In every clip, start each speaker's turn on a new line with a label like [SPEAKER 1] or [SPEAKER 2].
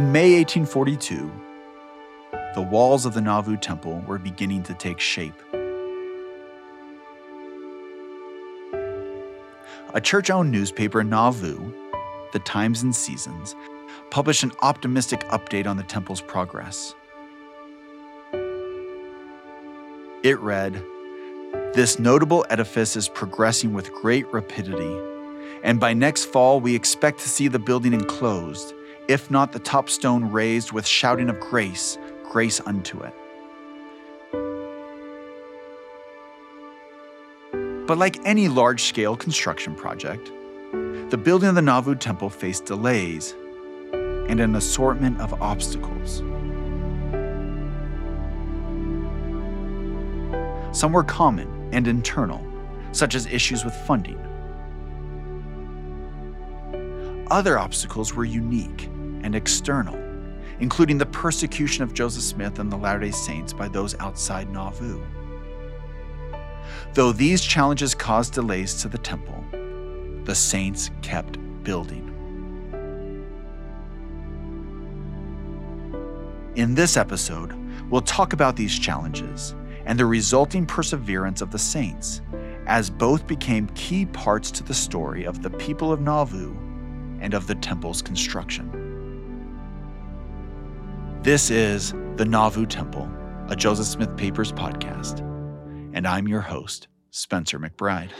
[SPEAKER 1] In May 1842, the walls of the Nauvoo temple were beginning to take shape. A church owned newspaper, in Nauvoo, the Times and Seasons, published an optimistic update on the temple's progress. It read This notable edifice is progressing with great rapidity, and by next fall we expect to see the building enclosed, if not the top stone raised with shouting of grace, grace unto it. But like any large scale construction project, the building of the Nauvoo temple faced delays and an assortment of obstacles. Some were common and internal, such as issues with funding. Other obstacles were unique and external, including the persecution of Joseph Smith and the Latter day Saints by those outside Nauvoo. Though these challenges caused delays to the temple, the saints kept building. In this episode, we'll talk about these challenges and the resulting perseverance of the saints, as both became key parts to the story of the people of Nauvoo and of the temple's construction. This is the Nauvoo Temple, a Joseph Smith Papers podcast and I'm your host, Spencer McBride.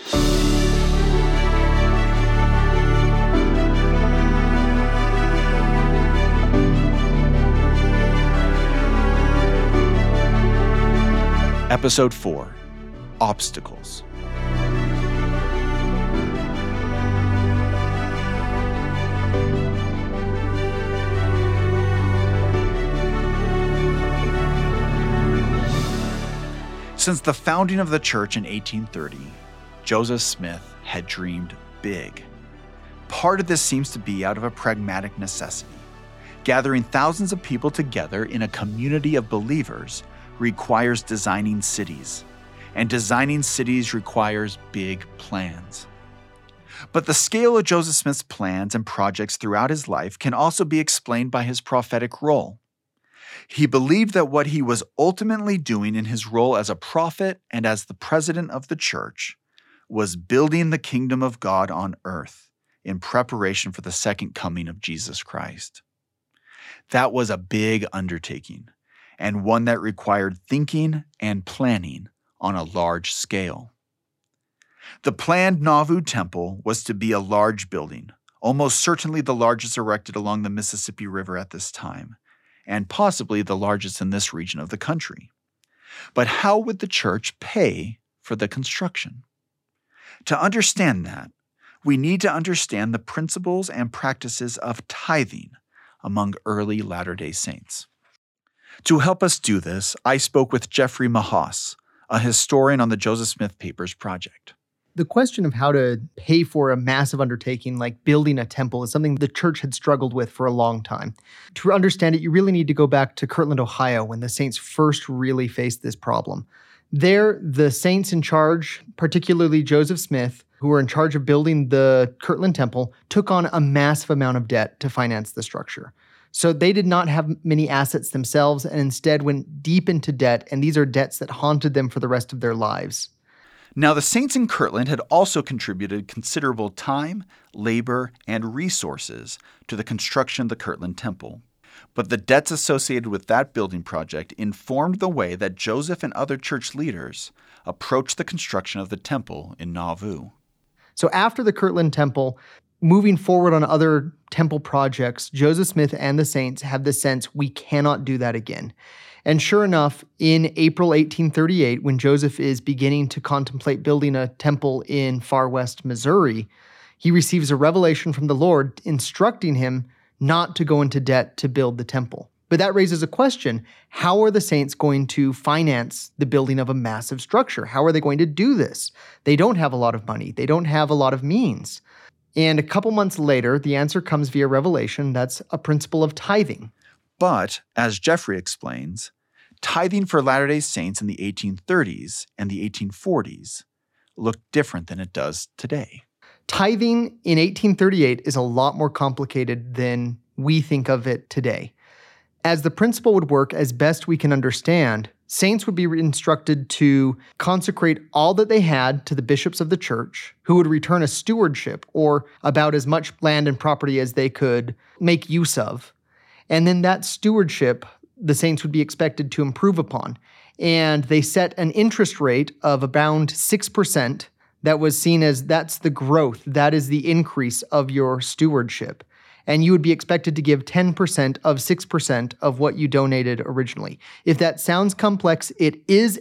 [SPEAKER 1] Episode 4 Obstacles. Since the founding of the church in 1830, Joseph Smith had dreamed big. Part of this seems to be out of a pragmatic necessity. Gathering thousands of people together in a community of believers requires designing cities, and designing cities requires big plans. But the scale of Joseph Smith's plans and projects throughout his life can also be explained by his prophetic role. He believed that what he was ultimately doing in his role as a prophet and as the president of the church was building the kingdom of God on earth in preparation for the second coming of Jesus Christ. That was a big undertaking and one that required thinking and planning on a large scale. The planned Nauvoo Temple was to be a large building, almost certainly the largest erected along the Mississippi River at this time, and possibly the largest in this region of the country. But how would the church pay for the construction? To understand that, we need to understand the principles and practices of tithing among early Latter day Saints. To help us do this, I spoke with Jeffrey Mahas, a historian on the Joseph Smith Papers project
[SPEAKER 2] the question of how to pay for a massive undertaking like building a temple is something the church had struggled with for a long time. To understand it, you really need to go back to Kirtland, Ohio, when the saints first really faced this problem. There, the saints in charge, particularly Joseph Smith, who were in charge of building the Kirtland Temple, took on a massive amount of debt to finance the structure. So they did not have many assets themselves and instead went deep into debt, and these are debts that haunted them for the rest of their lives.
[SPEAKER 1] Now, the saints in Kirtland had also contributed considerable time, labor, and resources to the construction of the Kirtland Temple. But the debts associated with that building project informed the way that Joseph and other church leaders approached the construction of the temple in Nauvoo.
[SPEAKER 2] So, after the Kirtland Temple, moving forward on other temple projects, Joseph Smith and the saints have the sense we cannot do that again. And sure enough, in April 1838, when Joseph is beginning to contemplate building a temple in far west Missouri, he receives a revelation from the Lord instructing him not to go into debt to build the temple. But that raises a question how are the saints going to finance the building of a massive structure? How are they going to do this? They don't have a lot of money, they don't have a lot of means. And a couple months later, the answer comes via revelation that's a principle of tithing.
[SPEAKER 1] But, as Jeffrey explains, tithing for Latter day Saints in the 1830s and the 1840s looked different than it does today.
[SPEAKER 2] Tithing in 1838 is a lot more complicated than we think of it today. As the principle would work as best we can understand, saints would be instructed to consecrate all that they had to the bishops of the church, who would return a stewardship or about as much land and property as they could make use of. And then that stewardship, the saints would be expected to improve upon. And they set an interest rate of around 6% that was seen as that's the growth, that is the increase of your stewardship and you would be expected to give 10% of 6% of what you donated originally. If that sounds complex, it is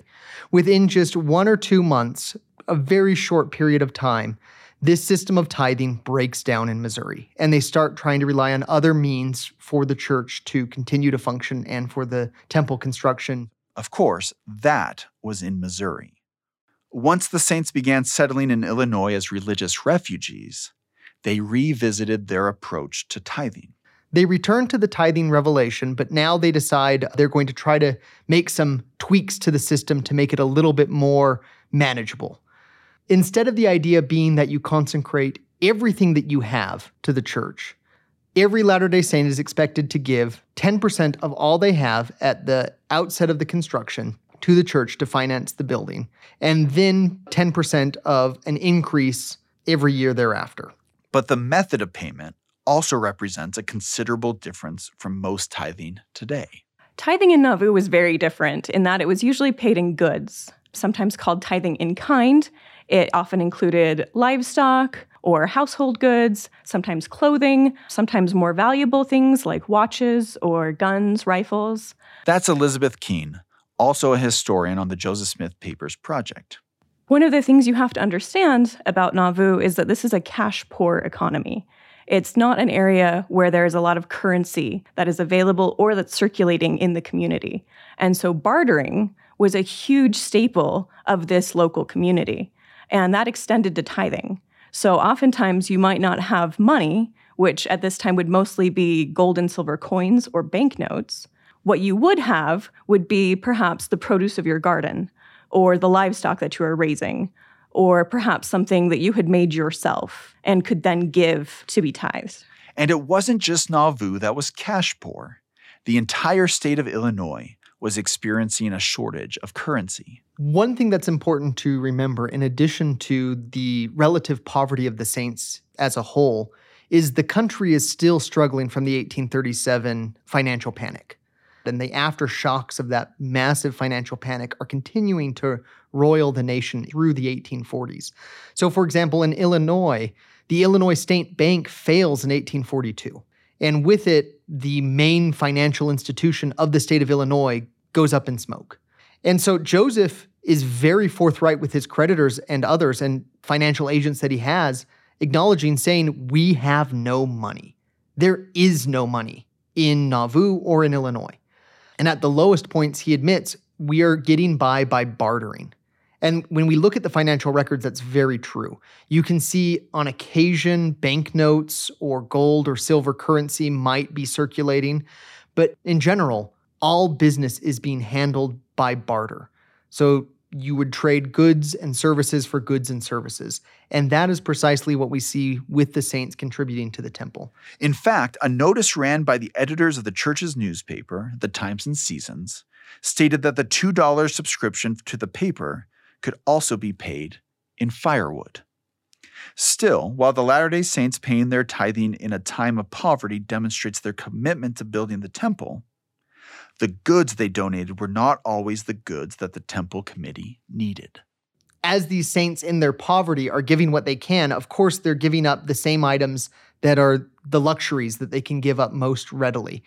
[SPEAKER 2] within just one or two months, a very short period of time. This system of tithing breaks down in Missouri, and they start trying to rely on other means for the church to continue to function and for the temple construction.
[SPEAKER 1] Of course, that was in Missouri. Once the saints began settling in Illinois as religious refugees, they revisited their approach to tithing.
[SPEAKER 2] They return to the tithing revelation, but now they decide they're going to try to make some tweaks to the system to make it a little bit more manageable. Instead of the idea being that you consecrate everything that you have to the church, every Latter day Saint is expected to give 10% of all they have at the outset of the construction to the church to finance the building, and then 10% of an increase every year thereafter.
[SPEAKER 1] But the method of payment also represents a considerable difference from most tithing today.
[SPEAKER 3] Tithing in Nauvoo was very different in that it was usually paid in goods, sometimes called tithing in kind. It often included livestock or household goods, sometimes clothing, sometimes more valuable things like watches or guns, rifles.
[SPEAKER 1] That's Elizabeth Kuehn, also a historian on the Joseph Smith Papers project.
[SPEAKER 3] One of the things you have to understand about Nauvoo is that this is a cash poor economy. It's not an area where there is a lot of currency that is available or that's circulating in the community. And so bartering was a huge staple of this local community. And that extended to tithing. So oftentimes you might not have money, which at this time would mostly be gold and silver coins or banknotes. What you would have would be perhaps the produce of your garden or the livestock that you are raising, or perhaps something that you had made yourself and could then give to be tithed.
[SPEAKER 1] And it wasn't just Nauvoo that was cash poor. The entire state of Illinois was experiencing a shortage of currency.
[SPEAKER 2] One thing that's important to remember, in addition to the relative poverty of the saints as a whole, is the country is still struggling from the 1837 financial panic and the aftershocks of that massive financial panic are continuing to roil the nation through the 1840s. So, for example, in Illinois, the Illinois State Bank fails in 1842. And with it, the main financial institution of the state of Illinois goes up in smoke. And so Joseph is very forthright with his creditors and others and financial agents that he has, acknowledging, saying, We have no money. There is no money in Nauvoo or in Illinois. And at the lowest points, he admits we are getting by by bartering. And when we look at the financial records, that's very true. You can see on occasion banknotes or gold or silver currency might be circulating, but in general, all business is being handled by barter. So you would trade goods and services for goods and services. And that is precisely what we see with the saints contributing to the temple.
[SPEAKER 1] In fact, a notice ran by the editors of the church's newspaper, the Times and Seasons, stated that the $2 subscription to the paper could also be paid in firewood. Still, while the Latter day Saints paying their tithing in a time of poverty demonstrates their commitment to building the temple, the goods they donated were not always the goods that the temple committee needed.
[SPEAKER 2] As these saints in their poverty are giving what they can, of course, they're giving up the same items that are the luxuries that they can give up most readily.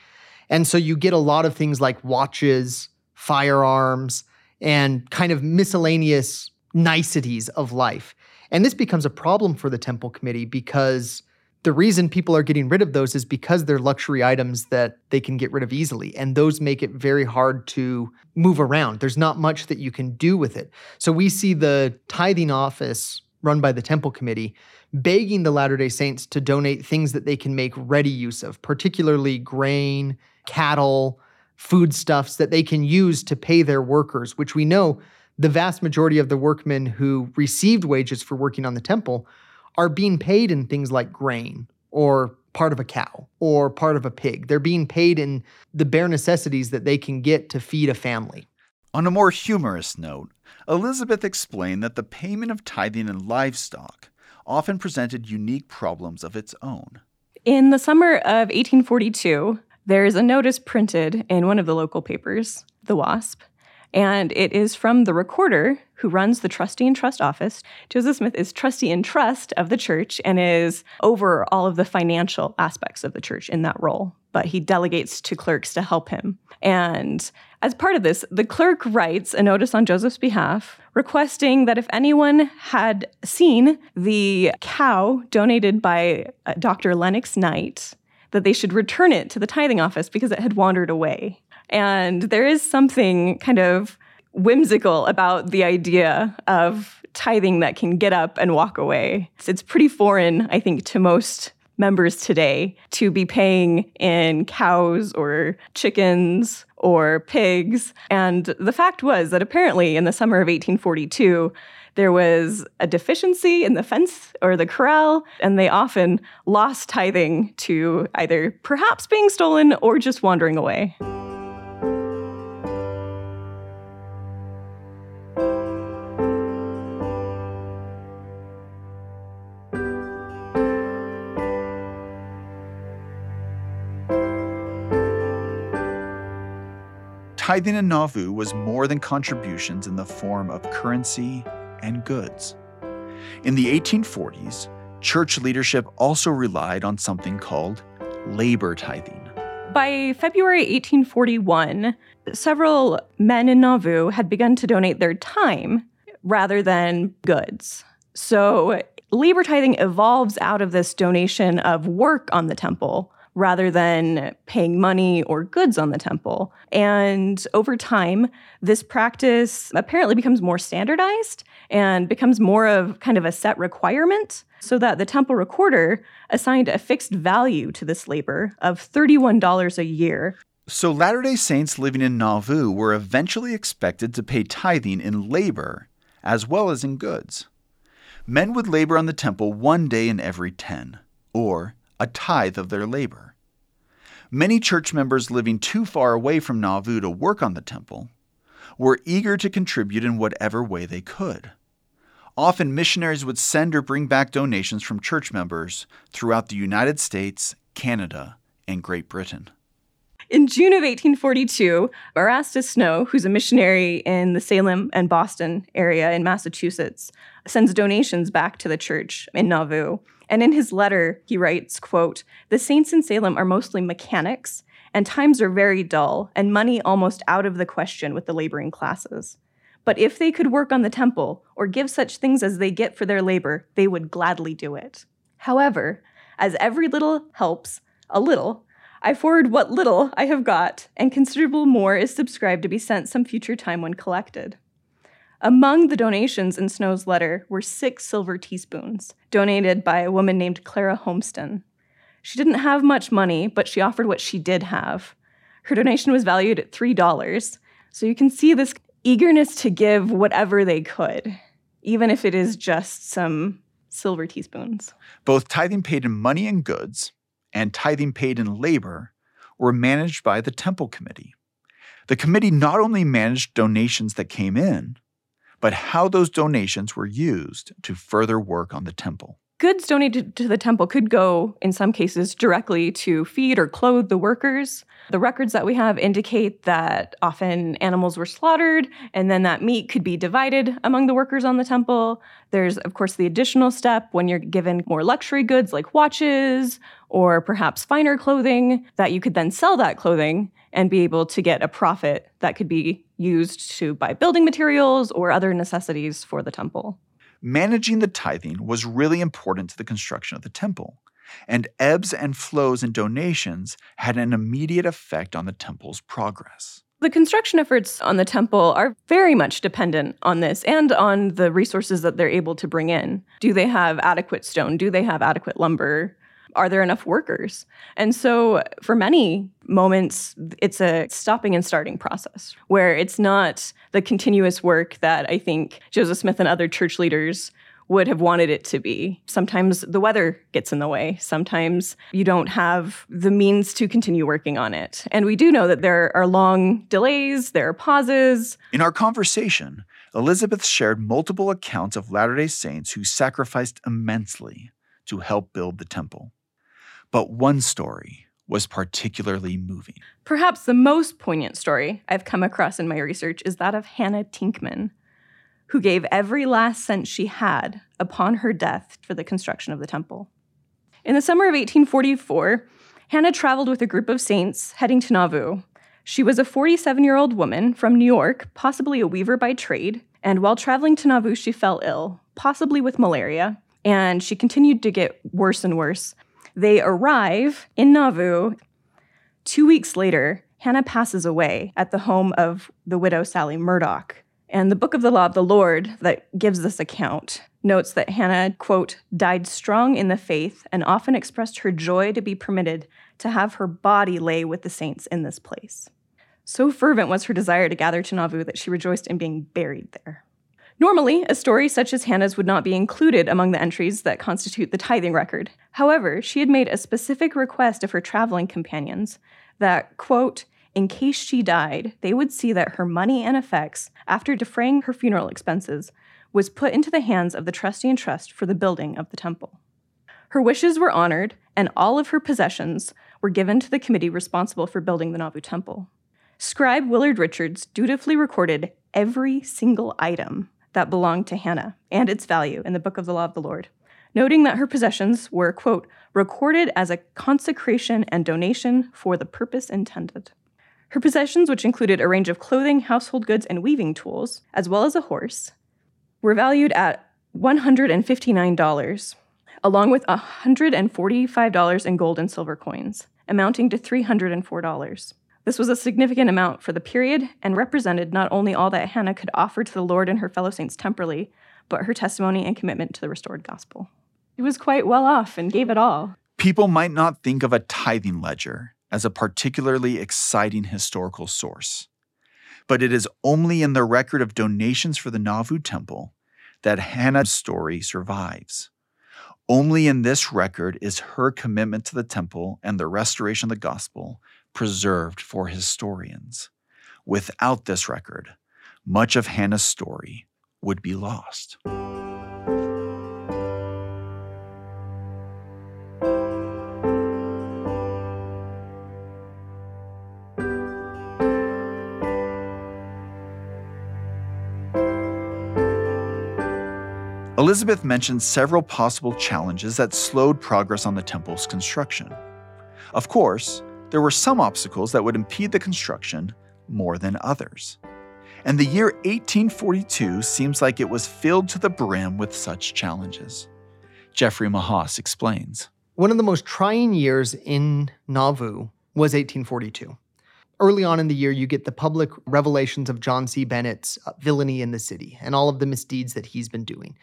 [SPEAKER 2] And so you get a lot of things like watches, firearms, and kind of miscellaneous niceties of life. And this becomes a problem for the temple committee because the reason people are getting rid of those is because they're luxury items that they can get rid of easily. And those make it very hard to move around. There's not much that you can do with it. So we see the tithing office run by the temple committee begging the Latter day Saints to donate things that they can make ready use of, particularly grain, cattle, foodstuffs that they can use to pay their workers, which we know the vast majority of the workmen who received wages for working on the temple are being paid in things like grain or part of a cow or part of a pig. They're being paid in the bare necessities that they can get to feed a family.
[SPEAKER 1] On a more humorous note, Elizabeth explained that the payment of tithing in livestock often presented unique problems of its own.
[SPEAKER 3] In the summer of 1842, there is a notice printed in one of the local papers, The Wasp, and it is from the recorder who runs the trustee and trust office. Joseph Smith is trustee and trust of the church and is over all of the financial aspects of the church in that role, but he delegates to clerks to help him. And as part of this, the clerk writes a notice on Joseph's behalf requesting that if anyone had seen the cow donated by uh, Dr. Lennox Knight, that they should return it to the tithing office because it had wandered away. And there is something kind of whimsical about the idea of tithing that can get up and walk away. It's pretty foreign, I think, to most members today to be paying in cows or chickens or pigs. And the fact was that apparently in the summer of 1842, there was a deficiency in the fence or the corral, and they often lost tithing to either perhaps being stolen or just wandering away.
[SPEAKER 1] Tithing in Nauvoo was more than contributions in the form of currency and goods. In the 1840s, church leadership also relied on something called labor tithing.
[SPEAKER 3] By February 1841, several men in Nauvoo had begun to donate their time rather than goods. So, labor tithing evolves out of this donation of work on the temple rather than paying money or goods on the temple. And over time, this practice apparently becomes more standardized and becomes more of kind of a set requirement so that the temple recorder assigned a fixed value to this labor of $31 a year.
[SPEAKER 1] So Latter day Saints living in Nauvoo were eventually expected to pay tithing in labor as well as in goods. Men would labor on the temple one day in every 10, or a tithe of their labor. Many church members living too far away from Nauvoo to work on the temple were eager to contribute in whatever way they could. Often, missionaries would send or bring back donations from church members throughout the United States, Canada, and Great Britain.
[SPEAKER 3] In June of 1842, Erastus Snow, who's a missionary in the Salem and Boston area in Massachusetts, sends donations back to the church in Nauvoo. And in his letter, he writes, quote, "The saints in Salem are mostly mechanics, and times are very dull, and money almost out of the question with the laboring classes. But if they could work on the temple or give such things as they get for their labor, they would gladly do it. However, as every little helps a little, I forward what little I have got, and considerable more is subscribed to be sent some future time when collected. Among the donations in Snow's letter were six silver teaspoons, donated by a woman named Clara Homeston. She didn't have much money, but she offered what she did have. Her donation was valued at $3, so you can see this eagerness to give whatever they could, even if it is just some silver teaspoons.
[SPEAKER 1] Both tithing paid in money and goods and tithing paid in labor were managed by the Temple Committee. The committee not only managed donations that came in, but how those donations were used to further work on the temple.
[SPEAKER 3] Goods donated to the temple could go, in some cases, directly to feed or clothe the workers. The records that we have indicate that often animals were slaughtered, and then that meat could be divided among the workers on the temple. There's, of course, the additional step when you're given more luxury goods like watches or perhaps finer clothing, that you could then sell that clothing and be able to get a profit that could be used to buy building materials or other necessities for the temple.
[SPEAKER 1] Managing the tithing was really important to the construction of the temple, and ebbs and flows in donations had an immediate effect on the temple's progress.
[SPEAKER 3] The construction efforts on the temple are very much dependent on this and on the resources that they're able to bring in. Do they have adequate stone? Do they have adequate lumber? Are there enough workers? And so for many moments, it's a stopping and starting process where it's not the continuous work that I think Joseph Smith and other church leaders would have wanted it to be. Sometimes the weather gets in the way. Sometimes you don't have the means to continue working on it. And we do know that there are long delays, there are pauses.
[SPEAKER 1] In our conversation, Elizabeth shared multiple accounts of Latter day Saints who sacrificed immensely to help build the temple. But one story was particularly moving.
[SPEAKER 3] Perhaps the most poignant story I've come across in my research is that of Hannah Tinkman, who gave every last cent she had upon her death for the construction of the temple. In the summer of 1844, Hannah traveled with a group of saints heading to Nauvoo. She was a 47 year old woman from New York, possibly a weaver by trade, and while traveling to Nauvoo, she fell ill, possibly with malaria, and she continued to get worse and worse. They arrive in Nauvoo. Two weeks later, Hannah passes away at the home of the widow Sally Murdoch. And the Book of the Law of the Lord that gives this account notes that Hannah, quote, died strong in the faith and often expressed her joy to be permitted to have her body lay with the saints in this place. So fervent was her desire to gather to Nauvoo that she rejoiced in being buried there. Normally, a story such as Hannah's would not be included among the entries that constitute the tithing record. However, she had made a specific request of her traveling companions that, quote, in case she died, they would see that her money and effects, after defraying her funeral expenses, was put into the hands of the trustee and trust for the building of the temple. Her wishes were honored, and all of her possessions were given to the committee responsible for building the Nauvoo temple. Scribe Willard Richards dutifully recorded every single item that belonged to Hannah and its value in the book of the law of the Lord, noting that her possessions were, quote, recorded as a consecration and donation for the purpose intended. Her possessions, which included a range of clothing, household goods, and weaving tools, as well as a horse, were valued at $159, along with $145 in gold and silver coins, amounting to $304. This was a significant amount for the period and represented not only all that Hannah could offer to the Lord and her fellow saints temporally, but her testimony and commitment to the restored gospel. He was quite well off and gave it all.
[SPEAKER 1] People might not think of a tithing ledger as a particularly exciting historical source. But it is only in the record of donations for the Nauvoo temple that Hannah's story survives. Only in this record is her commitment to the temple and the restoration of the gospel preserved for historians. Without this record, much of Hannah's story would be lost. Elizabeth mentioned several possible challenges that slowed progress on the temple's construction. Of course, there were some obstacles that would impede the construction more than others. And the year 1842 seems like it was filled to the brim with such challenges. Jeffrey Mahas explains.
[SPEAKER 2] One of the most trying years in Nauvoo was 1842. Early on in the year, you get the public revelations of John C. Bennett's uh, villainy in the city and all of the misdeeds that he's been doing.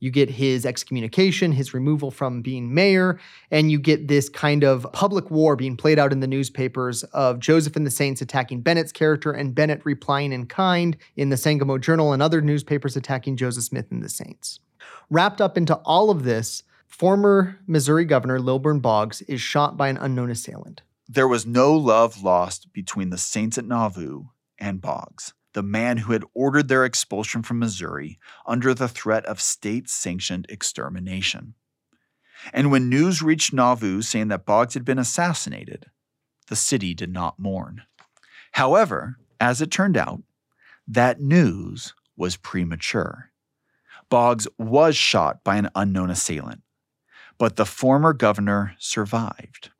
[SPEAKER 2] You get his excommunication, his removal from being mayor, and you get this kind of public war being played out in the newspapers of Joseph and the Saints attacking Bennett's character and Bennett replying in kind in the Sangamo Journal and other newspapers attacking Joseph Smith and the Saints. Wrapped up into all of this, former Missouri Governor Lilburn Boggs is shot by an unknown assailant.
[SPEAKER 1] There was no love lost between the Saints at Nauvoo and Boggs the man who had ordered their expulsion from Missouri under the threat of state sanctioned extermination. And when news reached Nauvoo saying that Boggs had been assassinated, the city did not mourn. However, as it turned out, that news was premature. Boggs was shot by an unknown assailant, but the former governor survived.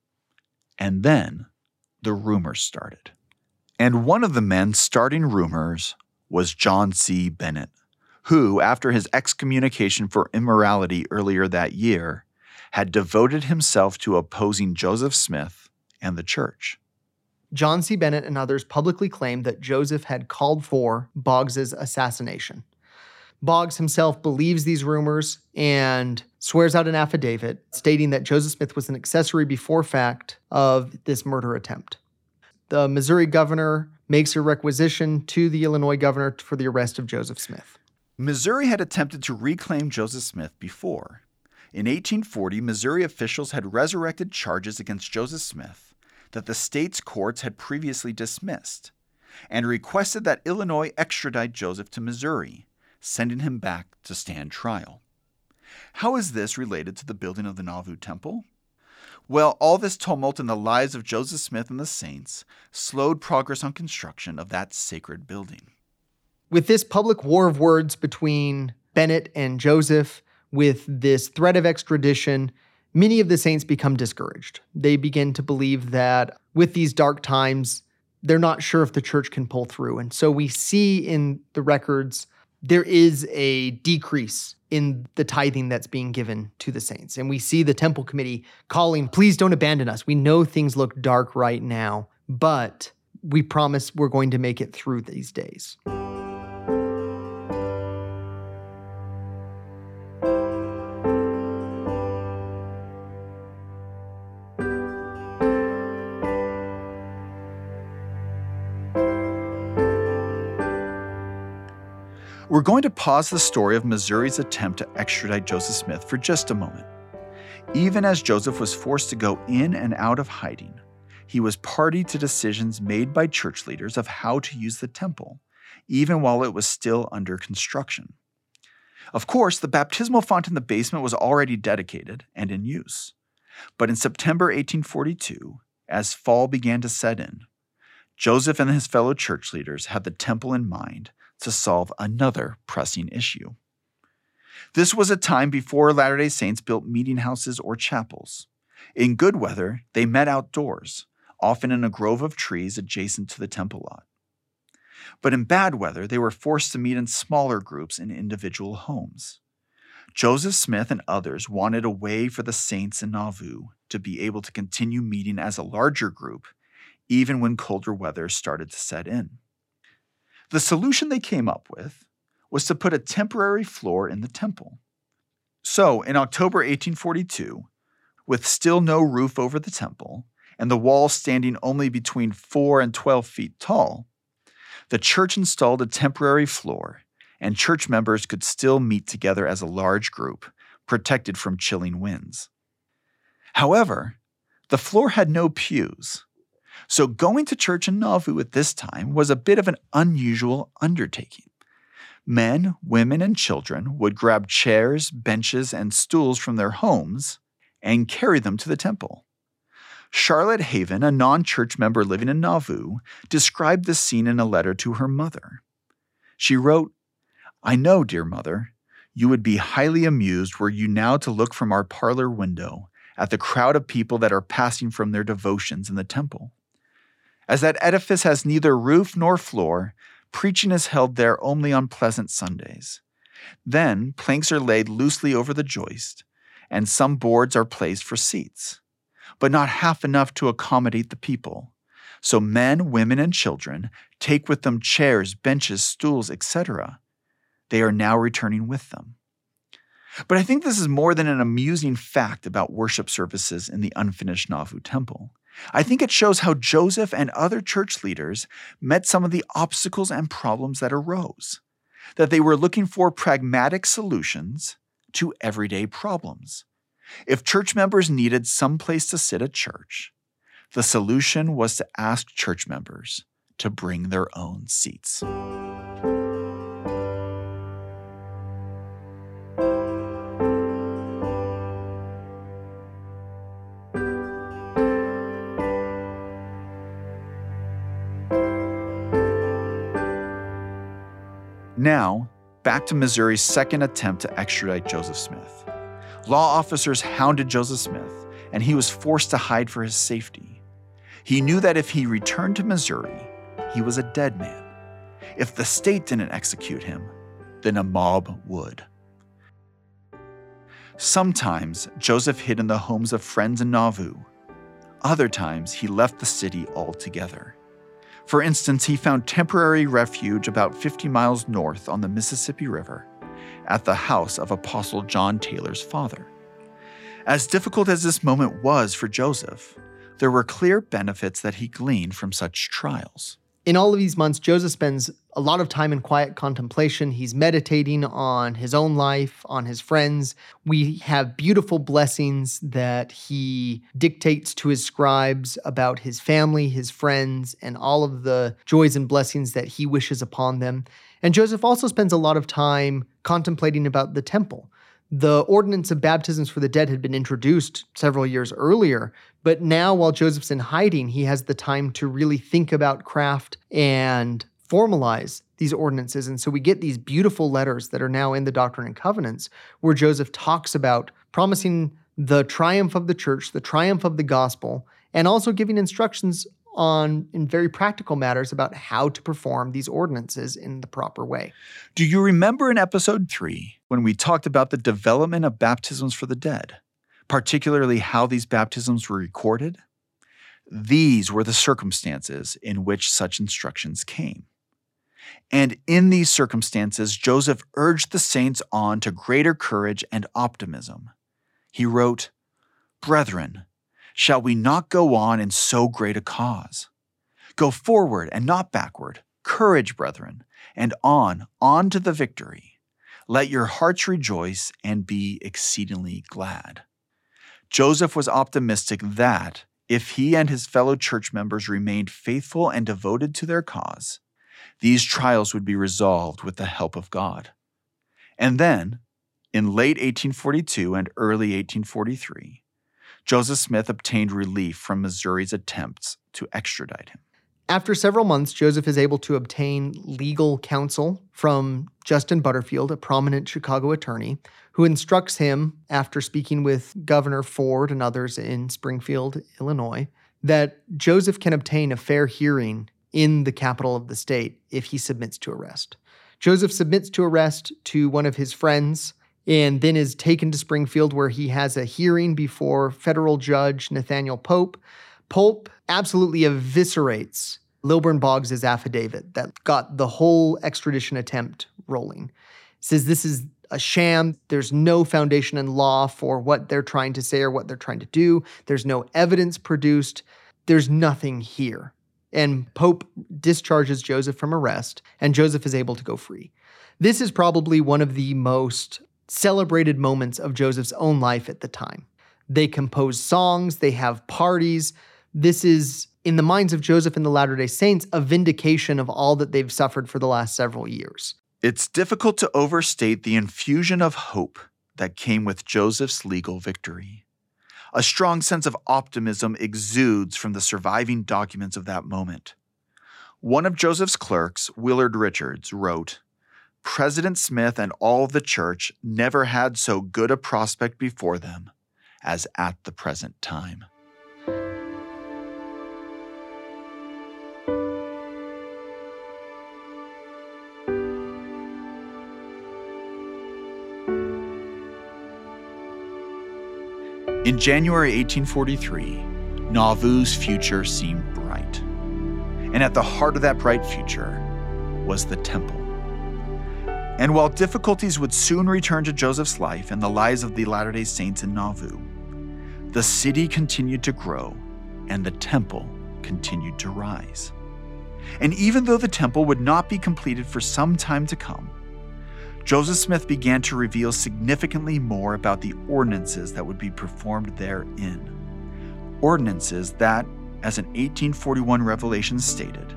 [SPEAKER 1] And then the rumors started. And one of the men starting rumors was John C. Bennett, who, after his excommunication for immorality earlier that year, had devoted himself to opposing Joseph Smith and the church.
[SPEAKER 2] John C. Bennett and others publicly claimed that Joseph had called for Boggs's assassination. Boggs himself believes these rumors and swears out an affidavit stating that Joseph Smith was an accessory before fact of this murder attempt the Missouri governor makes a requisition to the Illinois governor for the arrest of Joseph Smith.
[SPEAKER 1] Missouri had attempted to reclaim Joseph Smith before. In 1840, Missouri officials had resurrected charges against Joseph Smith that the state's courts had previously dismissed and requested that Illinois extradite Joseph to Missouri, sending him back to stand trial. How is this related to the building of the Nauvoo Temple? Well, all this tumult in the lives of Joseph Smith and the saints slowed progress on construction of that sacred building.
[SPEAKER 2] With this public war of words between Bennett and Joseph, with this threat of extradition, many of the saints become discouraged. They begin to believe that with these dark times, they're not sure if the church can pull through. And so we see in the records there is a decrease in the tithing that's being given to the saints. And we see the temple committee calling, please don't abandon us. We know things look dark right now, but we promise we're going to make it through these days.
[SPEAKER 1] Going to pause the story of Missouri's attempt to extradite Joseph Smith for just a moment. Even as Joseph was forced to go in and out of hiding, he was party to decisions made by church leaders of how to use the temple, even while it was still under construction. Of course, the baptismal font in the basement was already dedicated and in use. But in September 1842, as fall began to set in, Joseph and his fellow church leaders had the temple in mind to solve another pressing issue. This was a time before Latter day Saints built meeting houses or chapels. In good weather, they met outdoors, often in a grove of trees adjacent to the temple lot. But in bad weather, they were forced to meet in smaller groups in individual homes. Joseph Smith and others wanted a way for the saints in Nauvoo to be able to continue meeting as a larger group, even when colder weather started to set in. The solution they came up with was to put a temporary floor in the temple. So, in October 1842, with still no roof over the temple and the walls standing only between 4 and 12 feet tall, the church installed a temporary floor, and church members could still meet together as a large group, protected from chilling winds. However, the floor had no pews, so going to church in Nauvoo at this time was a bit of an unusual undertaking. Men, women, and children would grab chairs, benches, and stools from their homes and carry them to the temple. Charlotte Haven, a non church member living in Nauvoo, described this scene in a letter to her mother. She wrote, I know, dear mother, you would be highly amused were you now to look from our parlor window at the crowd of people that are passing from their devotions in the temple. As that edifice has neither roof nor floor, preaching is held there only on pleasant Sundays. Then planks are laid loosely over the joist, and some boards are placed for seats, but not half enough to accommodate the people. So men, women, and children take with them chairs, benches, stools, etc. They are now returning with them. But I think this is more than an amusing fact about worship services in the unfinished Nauvoo temple. I think it shows how Joseph and other church leaders met some of the obstacles and problems that arose, that they were looking for pragmatic solutions to everyday problems. If church members needed some place to sit at church, the solution was to ask church members to bring their own seats. Now, back to Missouri's second attempt to extradite Joseph Smith. Law officers hounded Joseph Smith, and he was forced to hide for his safety. He knew that if he returned to Missouri, he was a dead man. If the state didn't execute him, then a mob would. Sometimes Joseph hid in the homes of friends in Nauvoo. Other times he left the city altogether. For instance, he found temporary refuge about 50 miles north on the Mississippi River at the house of Apostle John Taylor's father. As difficult as this moment was for Joseph, there were clear benefits that he gleaned from such trials.
[SPEAKER 2] In all of these months, Joseph spends a lot of time in quiet contemplation. He's meditating on his own life, on his friends. We have beautiful blessings that he dictates to his scribes about his family, his friends, and all of the joys and blessings that he wishes upon them. And Joseph also spends a lot of time contemplating about the temple. The ordinance of baptisms for the dead had been introduced several years earlier, but now while Joseph's in hiding, he has the time to really think about craft and formalize these ordinances. And so we get these beautiful letters that are now in the Doctrine and Covenants where Joseph talks about promising the triumph of the church, the triumph of the gospel, and also giving instructions on in very practical matters about how to perform these ordinances in the proper way.
[SPEAKER 1] Do you remember in episode 3 when we talked about the development of baptisms for the dead, particularly how these baptisms were recorded? These were the circumstances in which such instructions came. And in these circumstances, Joseph urged the saints on to greater courage and optimism. He wrote, Brethren, shall we not go on in so great a cause? Go forward and not backward. Courage, brethren, and on, on to the victory. Let your hearts rejoice and be exceedingly glad. Joseph was optimistic that, if he and his fellow church members remained faithful and devoted to their cause, these trials would be resolved with the help of God. And then, in late 1842 and early 1843, Joseph Smith obtained relief from Missouri's attempts to extradite him.
[SPEAKER 2] After several months, Joseph is able to obtain legal counsel from Justin Butterfield, a prominent Chicago attorney, who instructs him, after speaking with Governor Ford and others in Springfield, Illinois, that Joseph can obtain a fair hearing in the capital of the state if he submits to arrest. Joseph submits to arrest to one of his friends and then is taken to Springfield where he has a hearing before federal judge Nathaniel Pope. Pope absolutely eviscerates Lilburn Boggs' affidavit that got the whole extradition attempt rolling. Says this is a sham. There's no foundation in law for what they're trying to say or what they're trying to do. There's no evidence produced. There's nothing here and Pope discharges Joseph from arrest, and Joseph is able to go free. This is probably one of the most celebrated moments of Joseph's own life at the time. They compose songs, they have parties. This is, in the minds of Joseph and the Latter day Saints, a vindication of all that they've suffered for the last several years.
[SPEAKER 1] It's difficult to overstate the infusion of hope that came with Joseph's legal victory. A strong sense of optimism exudes from the surviving documents of that moment. One of Joseph's clerks, Willard Richards, wrote President Smith and all the church never had so good a prospect before them as at the present time. In January 1843, Nauvoo's future seemed bright. And at the heart of that bright future was the temple. And while difficulties would soon return to Joseph's life and the lives of the Latter day Saints in Nauvoo, the city continued to grow and the temple continued to rise. And even though the temple would not be completed for some time to come, Joseph Smith began to reveal significantly more about the ordinances that would be performed therein. Ordinances that, as an 1841 revelation stated,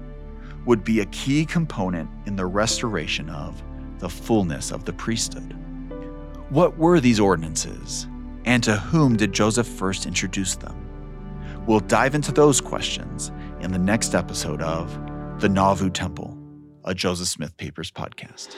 [SPEAKER 1] would be a key component in the restoration of the fullness of the priesthood. What were these ordinances, and to whom did Joseph first introduce them? We'll dive into those questions in the next episode of The Nauvoo Temple, a Joseph Smith Papers podcast.